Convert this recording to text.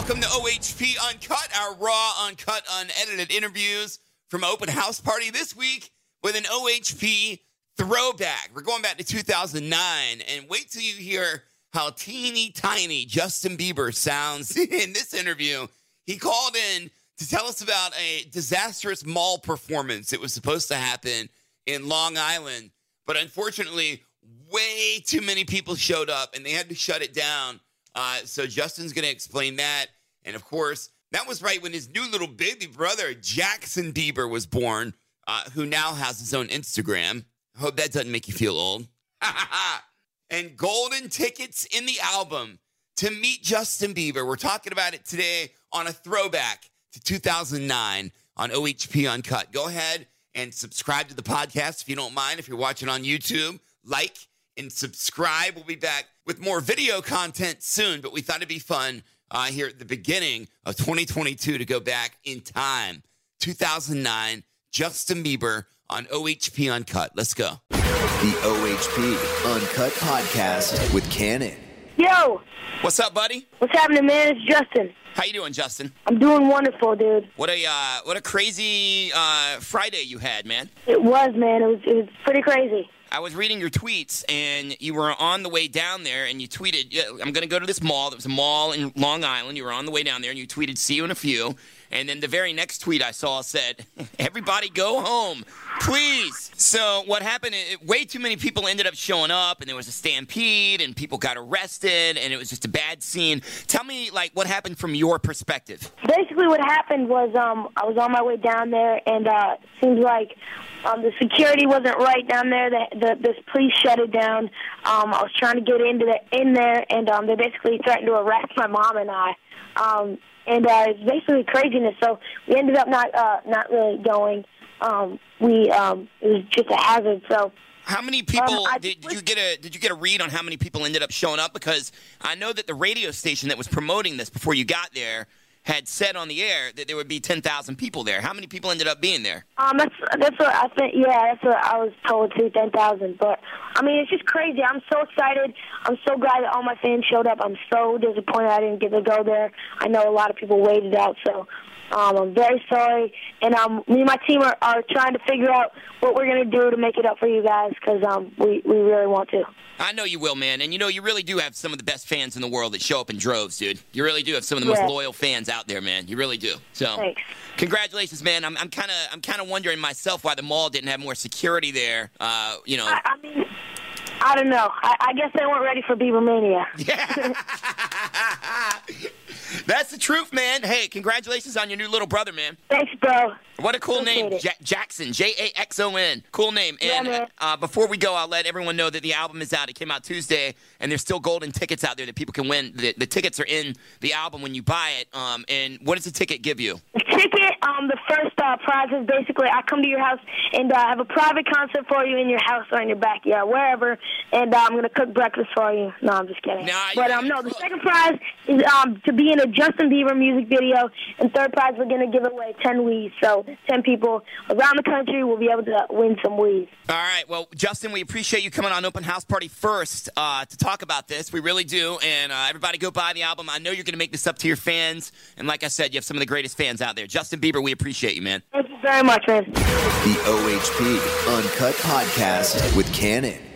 Welcome to OHP Uncut, our raw, uncut, unedited interviews from Open House Party this week with an OHP throwback. We're going back to 2009, and wait till you hear how teeny tiny Justin Bieber sounds in this interview. He called in to tell us about a disastrous mall performance. It was supposed to happen in Long Island, but unfortunately, way too many people showed up and they had to shut it down. Uh, so Justin's going to explain that. And of course, that was right when his new little baby brother, Jaxon Bieber, was born, uh, who now has his own Instagram. Hope that doesn't make you feel old. and golden tickets in the album to meet Justin Bieber. We're talking about it today on a throwback to 2009 on OHP Uncut. Go ahead and subscribe to the podcast if you don't mind. If you're watching on YouTube, like and subscribe. We'll be back with more video content soon, but we thought it'd be fun uh, here at the beginning of 2022 to go back in time. 2009, Justin Bieber on OHP Uncut. Let's go. The OHP Uncut Podcast with Kannon. Yo, What's up, buddy? what's happening, man? It's Justin. How you doing, Justin? I'm doing wonderful, dude. What a uh, what a crazy uh, Friday you had, man. It was, man. It was, it was pretty crazy. I was reading your tweets, and you were on the way down there, and you tweeted, "I'm going to go to this mall." There was a mall in Long Island. You were on the way down there, and you tweeted, "See you in a few." And then the very next tweet I saw said, "Everybody go home, please." So what happened? It, way too many people ended up showing up, and there was a stampede, and people got arrested, and it was just a bad scene. Tell me, like, what happened from your perspective? Basically, what happened was um, I was on my way down there, and uh, seems like um, the security wasn't right down there. The, the, the police shut it down. Um, I was trying to get into the, in there, and um, they basically threatened to arrest my mom and I. Um, and uh, it's basically craziness. So we ended up not uh, not really going. Um, we um, it was just a hazard. So How many people Um, did, did you get a did you get a read on how many people ended up showing up? Because I know that the radio station that was promoting this before you got there had said on the air that there would be ten thousand people there. How many people ended up being there? Um, that's that's what I think. Yeah, that's what I was told too. Ten thousand, but I mean, it's just crazy. I'm so excited. I'm so glad that all my fans showed up. I'm so disappointed I didn't get to go there. I know a lot of people waited out, so um, I'm very sorry. And um, me and my team are, are trying to figure out what we're gonna do to make it up for you guys because um, we we really want to. I know you will, man, and you know you really do have some of the best fans in the world that show up in droves, dude. You really do have some of the most loyal fans out there, man. You really do. So, Thanks. congratulations, man. I'm I'm kind of I'm kind of wondering myself why the mall didn't have more security there. Uh, you know, I, I mean, I don't know. I, I guess they weren't ready for Bieber Mania. That's the truth, man. Hey, congratulations on your new little brother, man. Thanks, bro. What a cool Appreciate name, ja- Jaxon. J A X O N. Cool name. Yeah, And man. uh, before we go, I'll let everyone know that the album is out. It came out Tuesday, and there's still golden tickets out there that people can win. The, the tickets are in the album when you buy it. Um, and what does the ticket give you? The ticket, um, the first uh, prize is basically I come to your house and uh, have a private concert for you in your house or in your backyard, wherever, and uh, I'm gonna cook breakfast for you. No, I'm just kidding. Nah, but um, no, the second prize is um to be in a Justin Bieber music video, and third prize we're gonna give away ten Wiis. So ten people around the country will be able to win some Wiis. All right. Well, Justin, we appreciate you coming on Open House Party first uh, to talk about this. We really do. And uh, everybody go buy the album. I know you're going to make this up to your fans. And like I said, you have some of the greatest fans out there. Justin Bieber, we appreciate you, man. Thank you very much, man. The OHP Uncut Podcast with Kannon.